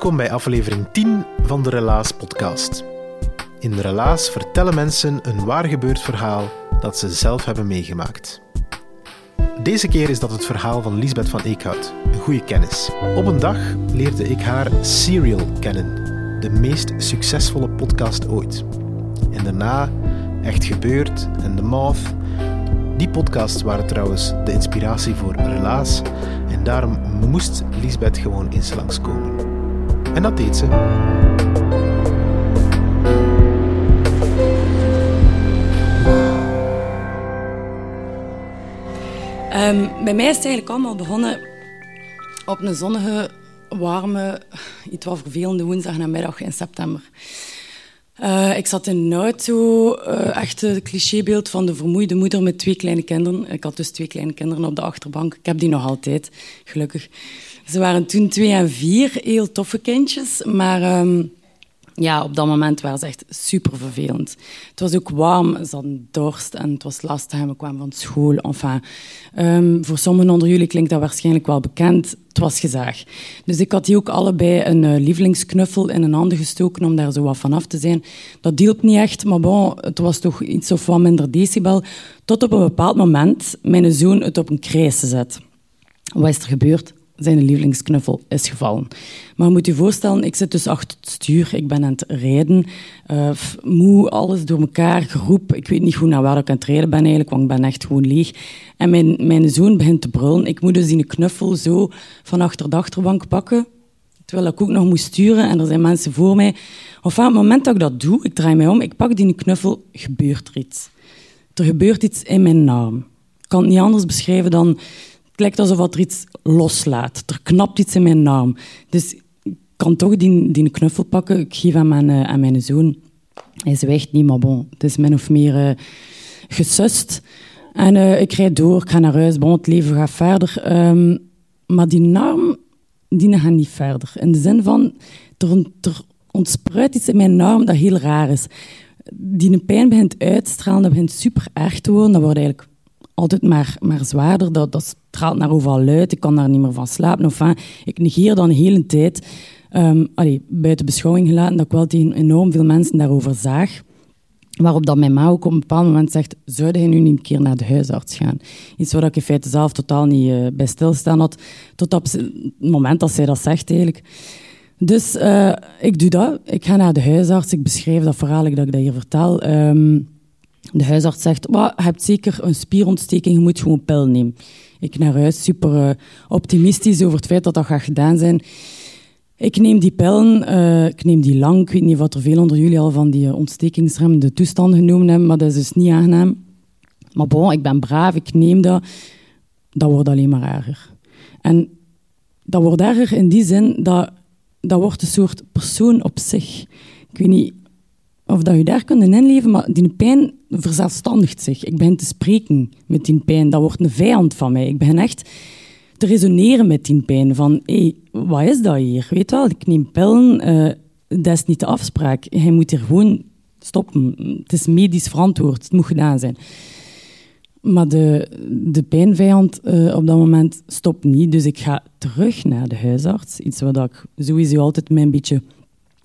Welkom bij aflevering 10 van de Relaas podcast. In Relaas vertellen mensen een waar gebeurd verhaal dat ze zelf hebben meegemaakt. Deze keer is dat het verhaal van Lisbeth van Eekhout, een goede kennis. Op een dag leerde ik haar Serial kennen, de meest succesvolle podcast ooit. En daarna Echt Gebeurd en The Moth. Die podcasts waren trouwens de inspiratie voor Relaas en daarom moest Lisbeth gewoon eens langskomen. En dat deed ze. Ehm, bij mij is het eigenlijk allemaal begonnen op een zonnige, warme, iets wat vervelende woensdag namiddag in september. Uh, ik zat in een auto, uh, echt het clichébeeld van de vermoeide moeder met twee kleine kinderen. Ik had dus twee kleine kinderen op de achterbank. Ik heb die nog altijd, gelukkig. Ze waren toen twee en vier, heel toffe kindjes, maar um, ja, op dat moment waren ze echt super vervelend. Het was ook warm, ze hadden dorst en het was lastig we kwamen van school. Enfin, um, voor sommigen onder jullie klinkt dat waarschijnlijk wel bekend. Het was gezaag. Dus ik had die ook allebei een uh, lievelingsknuffel in een handen gestoken om daar zo wat vanaf te zijn. Dat hielp niet echt, maar bon, het was toch iets of wat minder decibel. Tot op een bepaald moment mijn zoon het op een krijs zet. Wat is er gebeurd? Zijn lievelingsknuffel is gevallen. Maar moet je voorstellen, ik zit dus achter het stuur, ik ben aan het rijden, uh, moe, alles door elkaar, geroep. Ik weet niet goed naar waar ik aan het rijden ben eigenlijk, want ik ben echt gewoon leeg. En mijn, mijn zoon begint te brullen. Ik moet dus die knuffel zo van achter de achterbank pakken, terwijl ik ook nog moet sturen en er zijn mensen voor mij. Of aan het moment dat ik dat doe, ik draai mij om, ik pak die knuffel, gebeurt er iets. Er gebeurt iets in mijn arm. Ik kan het niet anders beschrijven dan lijkt alsof er iets loslaat. Er knapt iets in mijn naam. Dus ik kan toch die, die knuffel pakken. Ik geef aan mijn, uh, aan mijn zoon. Hij zwijgt niet, maar bon, het is min of meer uh, gesust. En uh, ik rijd door, ik ga naar huis, bon, het leven gaat verder. Um, maar die naam, die gaat niet verder. In de zin van, er, er ontspruit iets in mijn arm dat heel raar is. Die pijn begint uit te stralen, dat begint super erg te worden. Dat wordt eigenlijk altijd maar, maar zwaarder. Dat, dat straalt naar overal uit. Ik kan daar niet meer van slapen. Of, ik negeer dan de hele tijd, um, buiten beschouwing gelaten, dat ik wel tegen enorm veel mensen daarover zaag. Waarop dat mijn ma ook op een bepaald moment zegt, zou je nu niet een keer naar de huisarts gaan? Iets waar ik in feite zelf totaal niet uh, bij stilstaan had, tot op het moment dat zij dat zegt eigenlijk. Dus uh, ik doe dat. Ik ga naar de huisarts, ik beschrijf dat verhaal dat ik dat hier vertel. Um, de huisarts zegt, je hebt zeker een spierontsteking, je moet gewoon pil nemen. Ik naar huis, super uh, optimistisch over het feit dat dat gaat gedaan zijn. Ik neem die pillen, uh, ik neem die lang. Ik weet niet wat er veel onder jullie al van die uh, ontstekingsremmende toestanden genomen hebben, maar dat is dus niet aangenaam. Maar bon, ik ben braaf, ik neem dat. Dat wordt alleen maar erger. En dat wordt erger in die zin dat dat wordt een soort persoon op zich. Ik weet niet of dat je daar kunt inleven, maar die pijn verzelfstandigt zich. Ik begin te spreken met die pijn. Dat wordt een vijand van mij. Ik begin echt te resoneren met die pijn. Van, hé, hey, wat is dat hier? Weet wel, ik neem pillen, uh, dat is niet de afspraak. Hij moet hier gewoon stoppen. Het is medisch verantwoord, het moet gedaan zijn. Maar de, de pijnvijand uh, op dat moment stopt niet, dus ik ga terug naar de huisarts. Iets wat ik sowieso altijd mijn beetje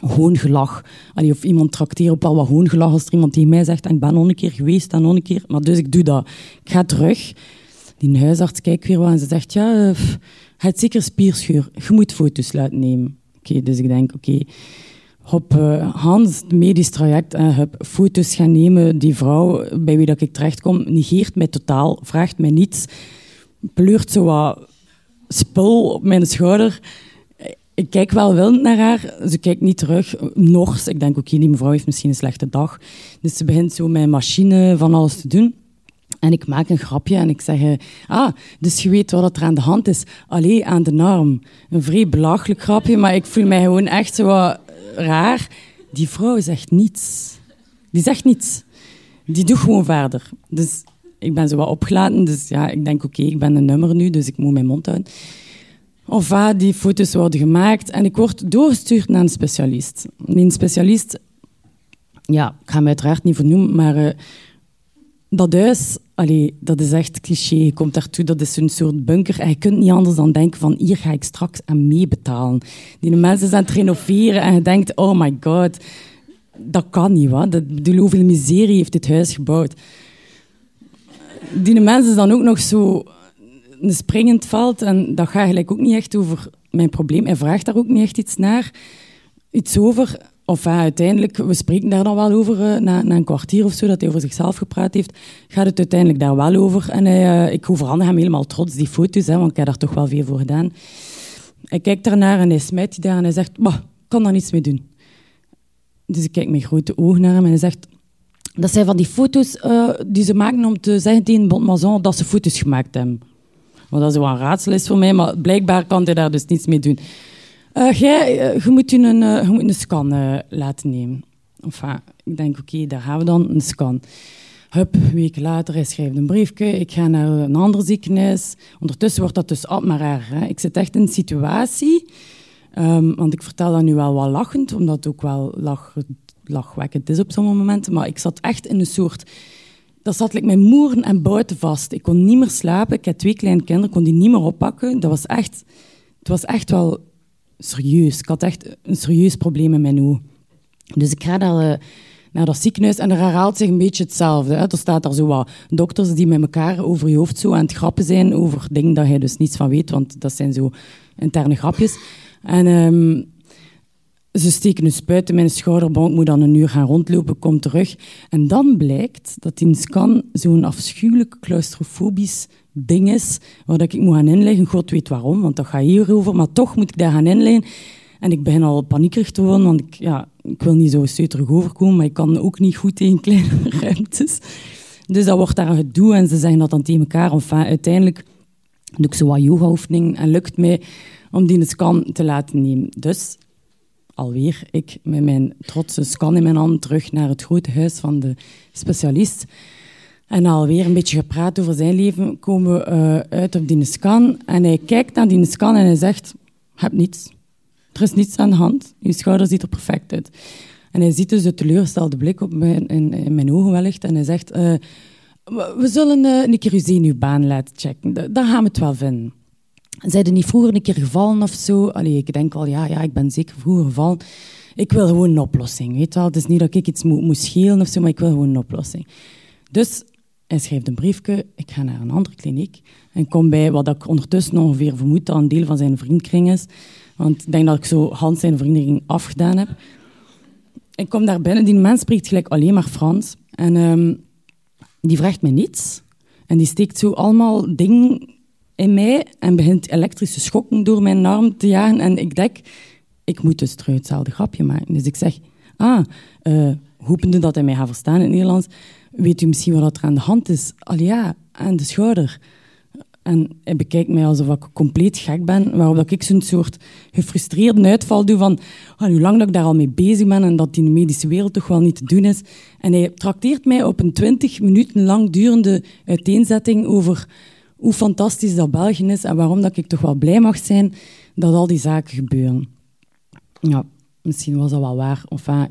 hoongelach. Allee, of iemand trakteert op al wat hoongelach als er iemand tegen mij zegt, ik ben nog een keer geweest en een keer. Maar dus ik doe dat. Ik ga terug. Die huisarts kijkt weer wat en ze zegt, ja, het zeker spierscheur. Je moet foto's laten nemen. Oké, dus ik denk, oké, op uh, Hans, het medisch traject, en heb foto's gaan nemen. Die vrouw bij wie dat ik terechtkom, negeert mij totaal, vraagt mij niets, pleurt zo wat spul op mijn schouder. Ik kijk wel wild naar haar, ze kijkt niet terug. Nog, ik denk, oké, die mevrouw heeft misschien een slechte dag. Dus ze begint zo met machine van alles te doen. En ik maak een grapje en ik zeg, ah, dus je weet wat er aan de hand is. Allee, aan de arm. Een vrij belachelijk grapje, maar ik voel mij gewoon echt zo raar. Die vrouw zegt niets. Die zegt niets. Die doet gewoon verder. Dus ik ben zo wat opgelaten. Dus ja, ik denk, oké, ik ben een nummer nu, dus ik moet mijn mond houden. Of ah, die foto's worden gemaakt en ik word doorgestuurd naar een specialist. Een specialist, ja, ik ga me uiteraard niet vernoemen, maar uh, dat huis, allee, dat is echt cliché. Je komt daartoe, dat is een soort bunker. En je kunt niet anders dan denken van, hier ga ik straks aan meebetalen. Die mensen zijn aan het renoveren en je denkt, oh my god, dat kan niet, wat? Dat, hoeveel miserie heeft dit huis gebouwd? Die mensen dan ook nog zo een springend veld. En dat gaat eigenlijk ook niet echt over mijn probleem. Hij vraagt daar ook niet echt iets naar. Iets over. Of uiteindelijk, we spreken daar dan wel over, uh, na, een kwartier of zo, dat hij over zichzelf gepraat heeft, gaat het uiteindelijk daar wel over. En hij, uh, ik overhandig hem helemaal trots die foto's, hè, want ik heb daar toch wel veel voor gedaan. Hij kijkt daarnaar en hij smijt die daar en hij zegt, ik kan daar niets mee doen. Dus ik kijk met grote ogen naar hem en hij zegt, dat zijn van die foto's uh, die ze maken om te zeggen tegen Bon dat ze foto's gemaakt hebben. Want dat wel een raadsel is voor mij, maar blijkbaar kan hij daar dus niets mee doen. Uh, jij, uh, je, moet een, uh, je moet een scan laten nemen. Enfin, ik denk, oké, daar gaan we dan, een scan. Hup, week later, hij schrijft een briefje, ik ga naar een ander ziekenhuis. Ondertussen wordt dat dus altijd maar. Ik zit echt in een situatie, um, want ik vertel dat nu wel wat lachend, omdat het ook wel lach, lachwekkend is op sommige momenten, maar ik zat echt in een soort dat zat mijn moeren en buiten vast. Ik kon niet meer slapen. Ik had twee kleine kinderen, kon die niet meer oppakken. Dat was echt, het was echt wel serieus. Ik had echt een serieus probleem in mijn oog. Dus ik ga naar, uh, naar dat ziekenhuis en er herhaalt zich een beetje hetzelfde. Hè. Er staat daar zo wat dokters die met elkaar over je hoofd zo aan het grappen zijn over dingen dat je dus niets van weet, want dat zijn zo interne grapjes. En... Um, ze steken een spuit in mijn schouderband, moet dan een uur gaan rondlopen, kom terug. En dan blijkt dat in scan zo'n afschuwelijk claustrofobisch ding is, waar ik moet gaan inleggen. God weet waarom, want dat gaat hierover, maar toch moet ik daar gaan inleggen. En ik begin al paniekerig te worden, want ik, ja, ik wil niet zo steuterig overkomen, maar ik kan ook niet goed tegen kleine ruimtes. Dus dat wordt daar een gedoe en ze zeggen dat dan tegen elkaar. Enfin, uiteindelijk doe ik zo wat yoga-oefening en lukt mij om die scan te laten nemen. Dus alweer ik met mijn trotse scan in mijn hand terug naar het grote huis van de specialist. En alweer een beetje gepraat over zijn leven, komen we uh, uit op die scan. En hij kijkt naar die scan en hij zegt, heb niets. Er is niets aan de hand. Je schouder ziet er perfect uit. En hij ziet dus de teleurgestelde blik op mijn, in, mijn ogen wellicht. En hij zegt, uh, we zullen uh, een keer uw zenuwbaan laten checken. Daar gaan we het wel vinden. Zijn niet vroeger een keer gevallen of zo? Allee, ik denk wel, ja, ja, ik ben zeker vroeger gevallen. Ik wil gewoon een oplossing, weet wel. Het is niet dat ik iets moet, schelen of zo, maar ik wil gewoon een oplossing. Dus hij schrijft een briefje, ik ga naar een andere kliniek en kom bij wat ik ondertussen ongeveer vermoed dat een deel van zijn vriendkring is. Want ik denk dat ik zo Hans zijn vriendkring afgedaan heb. Ik kom daar binnen, die mens spreekt gelijk alleen maar Frans. En um, die vraagt mij niets. En die steekt zo allemaal dingen in mij en begint elektrische schokken door mijn arm te jagen. En ik denk, ik moet dus terug hetzelfde grapje maken. Dus ik zeg, ah, uh, hopende dat hij mij gaat verstaan in het Nederlands, weet u misschien wat er aan de hand is? Al ja, aan de schouder. En hij bekijkt mij alsof ik compleet gek ben, waarop ik zo'n soort gefrustreerde uitval doe van hoe lang dat ik daar al mee bezig ben en dat die de medische wereld toch wel niet te doen is. En hij trakteert mij op een twintig minuten lang durende uiteenzetting over hoe fantastisch dat België is en waarom dat ik toch wel blij mag zijn dat al die zaken gebeuren. Ja, misschien was dat wel waar. Enfin,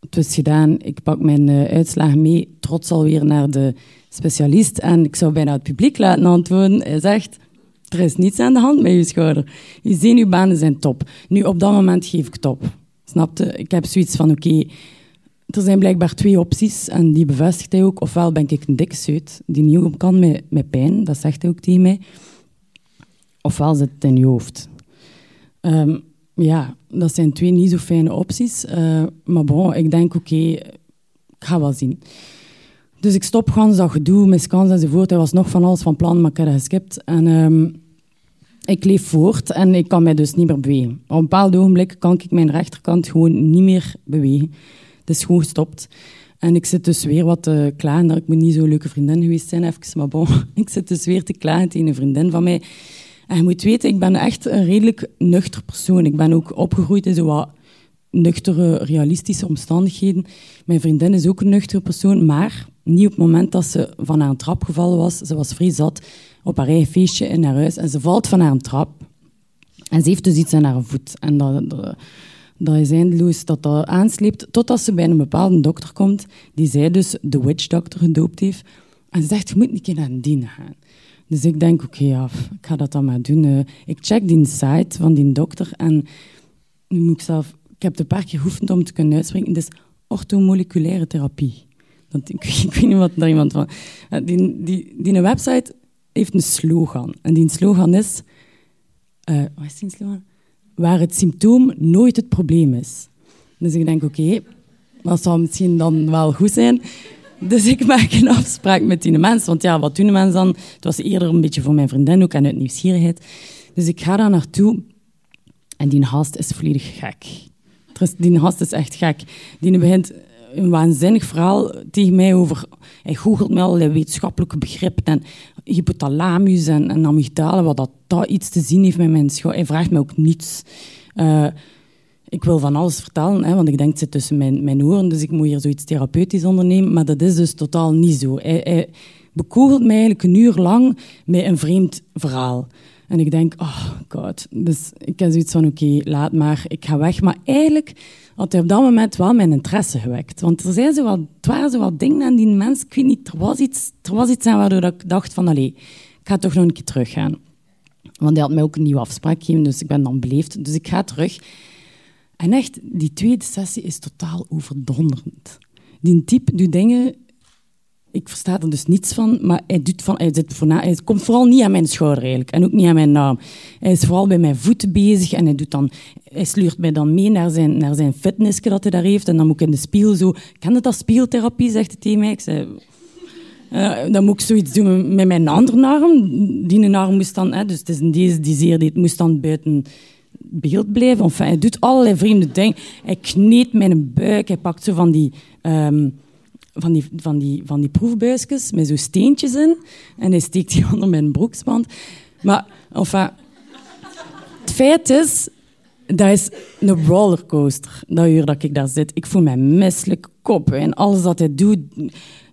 het is gedaan. Ik pak mijn uh, uitslagen mee, trots alweer naar de specialist. En ik zou bijna het publiek laten antwoorden. Hij zegt, er is niets aan de hand met je schouder. Je zenuwbanen zijn top. Nu, op dat moment geef ik top. Snapte? Ik heb zoiets van, oké, er zijn blijkbaar twee opties en die bevestigt hij ook. Ofwel ben ik een dikke zeut die niet op kan met, pijn, dat zegt hij ook tegen mij. Ofwel zit het in je hoofd. Um, ja, dat zijn twee niet zo fijne opties. Uh, maar bon, ik denk, oké, ik ga wel zien. Dus ik stop gewoon dat gedoe, miskans enzovoort. Hij was nog van alles van plan, maar ik heb geskipt. En um, ik leef voort en ik kan mij dus niet meer bewegen. Op een bepaald ogenblik kan ik mijn rechterkant gewoon niet meer bewegen. Is gewoon gestopt. En ik zit dus weer wat te klagen dat ik moet niet zo'n leuke vriendin geweest zijn, even, maar bon. Ik zit dus weer te klagen tegen een vriendin van mij. En je moet weten, ik ben echt een redelijk nuchter persoon. Ik ben ook opgegroeid in zo wat nuchtere, realistische omstandigheden. Mijn vriendin is ook een nuchtere persoon, maar niet op het moment dat ze van haar trap gevallen was. Ze was vrij zat op haar eigen feestje in haar huis en ze valt van haar trap. En ze heeft dus iets aan haar voet. En dat, dat is eindeloos dat dat aansleept totdat ze bij een bepaalde dokter komt, die zij dus de witch doctor gedoopt heeft. En ze zegt, je moet een keer naar een gaan. Dus ik denk, oké, ja, ik ga dat dan maar doen. Eh. ik check die site van die dokter en nu moet ik zelf... Ik heb een paar keer geoefend om te kunnen uitspreken. Het is orthomoleculaire therapie. Dat, ik, ik, weet niet wat daar iemand van... Eh, die, die, die website heeft een slogan. En die slogan is... Uh, wat is die slogan? Waar het symptoom nooit het probleem is. Dus ik denk, oké, dat zou misschien dan wel goed zijn. Dus ik maak een afspraak met die mensen. Want ja, wat doen de mensen dan? Het was eerder een beetje voor mijn vriendin ook en uit nieuwsgierigheid. Dus ik ga daar naartoe en die gast is volledig gek. Die gast is echt gek. Die begint een waanzinnig verhaal tegen mij over... Hij googelt me allerlei wetenschappelijke begrippen en hypothalamus en, amygdala, wat dat, dat iets te zien heeft met mijn. Hij vraagt me ook niets. Uh, ik wil van alles vertellen, hè, want ik denk het zit tussen mijn, mijn oren, dus ik moet hier zoiets therapeutisch ondernemen. Maar dat is dus totaal niet zo. Hij, hij bekogelt mij eigenlijk een uur lang met een vreemd verhaal. En ik denk, oh god. Dus ik heb zoiets van, oké, laat maar, ik ga weg. Maar eigenlijk had hij op dat moment wel mijn interesse gewekt. Want er, zijn zo wat, waren zo wat dingen aan die mens, ik weet niet, er was iets, er was iets aan waardoor ik dacht van, allee, ik ga toch nog een keer teruggaan. Want hij had mij ook een nieuwe afspraak gegeven, dus ik ben dan beleefd. Dus ik ga terug. En echt, die tweede sessie is totaal overdonderend. Die type doet dingen... Ik versta er dus niets van, maar hij, doet van, hij, zit voor, hij komt vooral niet aan mijn schouder eigenlijk. En ook niet aan mijn naam. Hij is vooral bij mijn voeten bezig en hij, doet dan, hij sluurt mij dan mee naar zijn, naar zijn fitnessje dat hij daar heeft. En dan moet ik in de spiegel zo... Je dat spiegeltherapie, zegt hij tegen mij. Ik. Uh, dan moet ik zoiets doen met mijn andere arm. Die arm moest dan... Hè, dus het is deze die zeer, moest dan buiten beeld blijven. Enfin, hij doet allerlei vreemde dingen. Hij kneedt mijn buik. Hij pakt zo van die, um, van die, van die, van die proefbuisjes met zo steentjes in. En hij steekt die onder mijn broeksband. Maar enfin, het feit is, dat is een rollercoaster, dat uur dat ik daar zit. Ik voel mij misselijk, kop. En alles dat hij doet,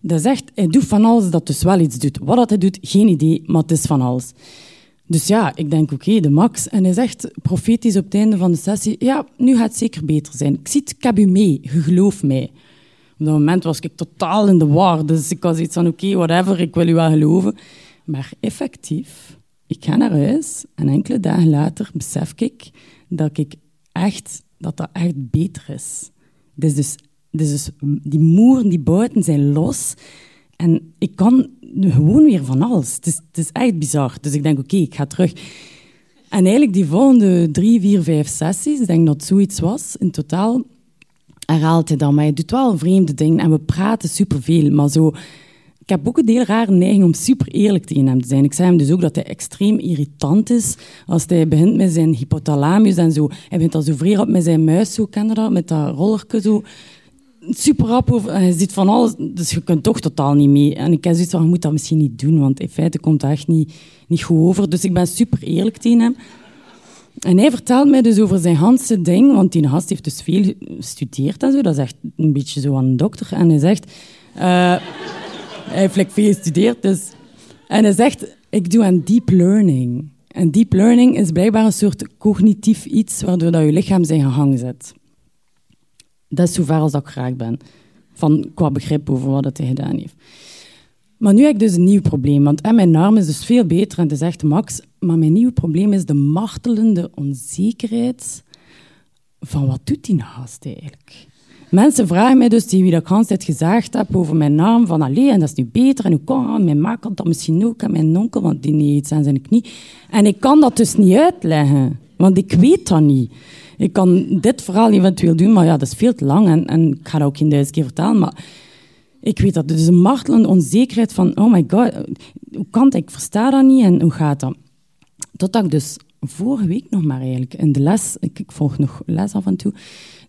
dat echt, hij doet van alles dat dus wel iets doet. Wat dat hij doet, geen idee, maar het is van alles. Dus ja, ik denk, oké, de max. En hij zegt profetisch op het einde van de sessie, ja, nu gaat het zeker beter zijn. Ik zie het, ik heb u mee, je gelooft mij. Op dat moment was ik totaal in de war, dus ik was iets van, oké, whatever, ik wil u wel geloven. Maar effectief, ik ga naar huis en enkele dagen later besef ik dat ik echt, dat dat echt beter is. Dus, dus, dus die moeren, die buiten zijn los. En ik kan gewoon weer van alles. Het is, het is echt bizar. Dus ik denk, oké, ik ga terug. En eigenlijk die volgende drie, vier, vijf sessies, ik denk dat zoiets was, in totaal, herhaalt hij dan. Maar hij doet wel vreemde dingen en we praten superveel. Maar zo... Ik heb ook een heel rare neiging om super eerlijk tegen hem te zijn. Ik zei hem dus ook dat hij extreem irritant is als hij begint met zijn hypothalamus en zo. Hij begint al zo vrij op met zijn muis, zo, ken je dat? Met dat rollerke zo super rap. Hij ziet van alles, dus je kunt toch totaal niet mee. En ik heb zoiets van, je moet dat misschien niet doen, want in feite komt dat echt niet, niet goed over. Dus ik ben super eerlijk tegen hem. En hij vertelt mij dus over zijn handse ding, want die gast heeft dus veel gestudeerd en zo. Dat is echt een beetje zo aan een dokter. En hij zegt... Uh, hij heeft veel gestudeerd, dus... En hij zegt, ik doe aan deep learning. En deep learning is blijkbaar een soort cognitief iets waardoor dat je lichaam zijn gang zet. Dat is zover als ik graag ben. Van, qua begrip over wat hij gedaan heeft. Maar nu heb ik dus een nieuw probleem. Want en mijn arm is dus veel beter en het is echt max. Maar mijn nieuwe probleem is de martelende onzekerheid van wat doet die naast eigenlijk. Mensen vragen mij dus, die wie dat ik altijd gezegd heb over mijn naam, van alleen en dat is nu beter, en hoe kan mijn ma kan dat misschien ook, en mijn onkel, want die heeft iets aan zijn knie. En ik kan dat dus niet uitleggen, want ik weet dat niet. ik kan dit verhaal eventueel doen, maar ja, dat is veel te lang en, en ik ga dat ook geen duizend keer vertellen. Maar ik weet dat. Is een martelende onzekerheid van, oh my god, hoe kan het? Ik versta dat niet en hoe gaat dat? Totdat ik dus vorige week nog maar eigenlijk in de les, ik volg nog les af en toe,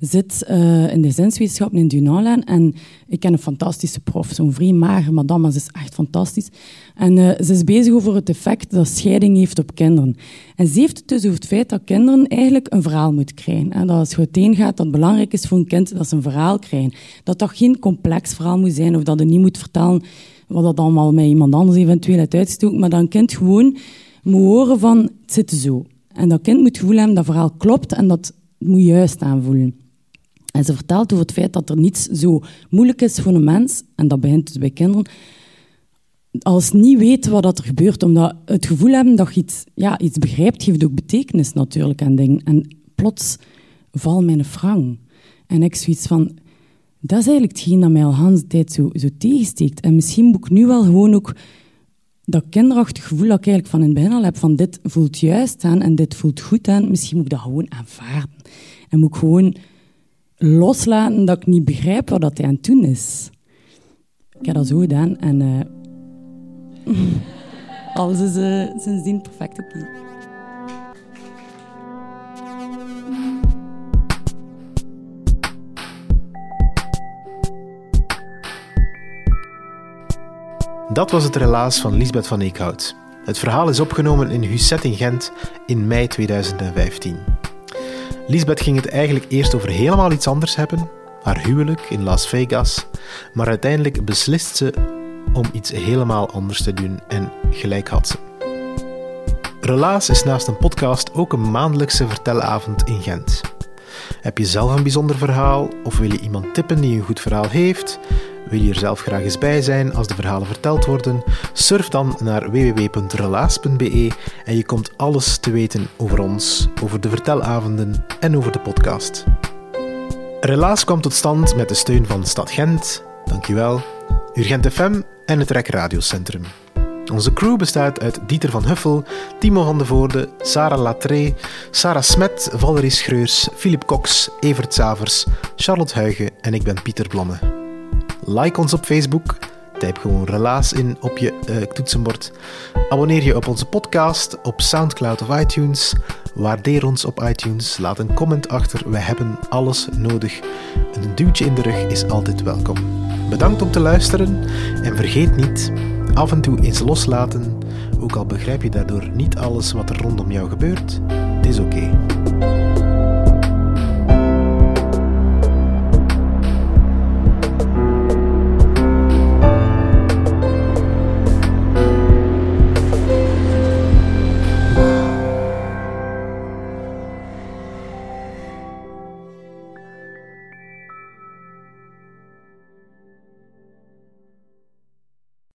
zit uh, in de zinswetenschappen in Dunalan en ik ken een fantastische prof, zo'n vrij mager madame, maar ze is echt fantastisch. En uh, ze is bezig over het effect dat scheiding heeft op kinderen. En ze heeft het dus over het feit dat kinderen eigenlijk een verhaal moeten krijgen. En dat als het goed gaat, dat het belangrijk is voor een kind dat ze een verhaal krijgen. Dat dat geen complex verhaal moet zijn of dat je niet moet vertellen wat dat allemaal met iemand anders eventueel heeft uitgestoken, maar dat een kind gewoon moet horen van, het zit zo. En dat kind moet voelen dat verhaal klopt en dat moet juist aanvoelen. En ze vertelt over het feit dat er niets zo moeilijk is voor een mens, en dat begint dus bij kinderen, als niet weten wat er gebeurt, omdat het gevoel hebben dat je iets, ja, iets begrijpt, geeft ook betekenis natuurlijk aan dingen. En plots valt mijn frang. En ik zoiets van, dat is eigenlijk hetgeen dat mij al de tijd zo, zo tegensteekt. En misschien moet ik nu wel gewoon ook dat kinderachtig gevoel dat ik eigenlijk van in het begin al heb, van dit voelt juist aan en dit voelt goed aan, misschien moet ik dat gewoon aanvaarden. En moet ik gewoon loslaten dat ik niet begrijp wat dat hij aan het doen is. Ik heb dat zo gedaan en uh, alles is uh, sindsdien perfect oké. Dat was het relaas van Lisbeth van Eekhout. Het verhaal is opgenomen in Husset in Gent in mei 2015. Lisbeth ging het eigenlijk eerst over helemaal iets anders hebben, haar huwelijk in Las Vegas, maar uiteindelijk beslist ze om iets helemaal anders te doen en gelijk had ze. Relaas is naast een podcast ook een maandelijkse vertelavond in Gent. Heb je zelf een bijzonder verhaal of wil je iemand tippen die een goed verhaal heeft? Wil je er zelf graag eens bij zijn als de verhalen verteld worden? Surf dan naar www.relaas.be en je komt alles te weten over ons, over de vertelavonden en over de podcast. Relaas kwam tot stand met de steun van Stad Gent, dankjewel, Urgent FM en het Rek Radiocentrum. Onze crew bestaat uit Dieter van Huffel, Timo van de Voorde, Sarah Latré, Sarah Smet, Valerie Schreurs, Philip Cox, Evert Savers, Charlotte Huigen en ik ben Pieter Blomme. Like ons op Facebook, typ gewoon Relaas in op je uh, toetsenbord. Abonneer je op onze podcast op Soundcloud of iTunes. Waardeer ons op iTunes, laat een comment achter. We hebben alles nodig. Een duwtje in de rug is altijd welkom. Bedankt om te luisteren en vergeet niet af en toe eens loslaten, ook al begrijp je daardoor niet alles wat er rondom jou gebeurt. Het is oké.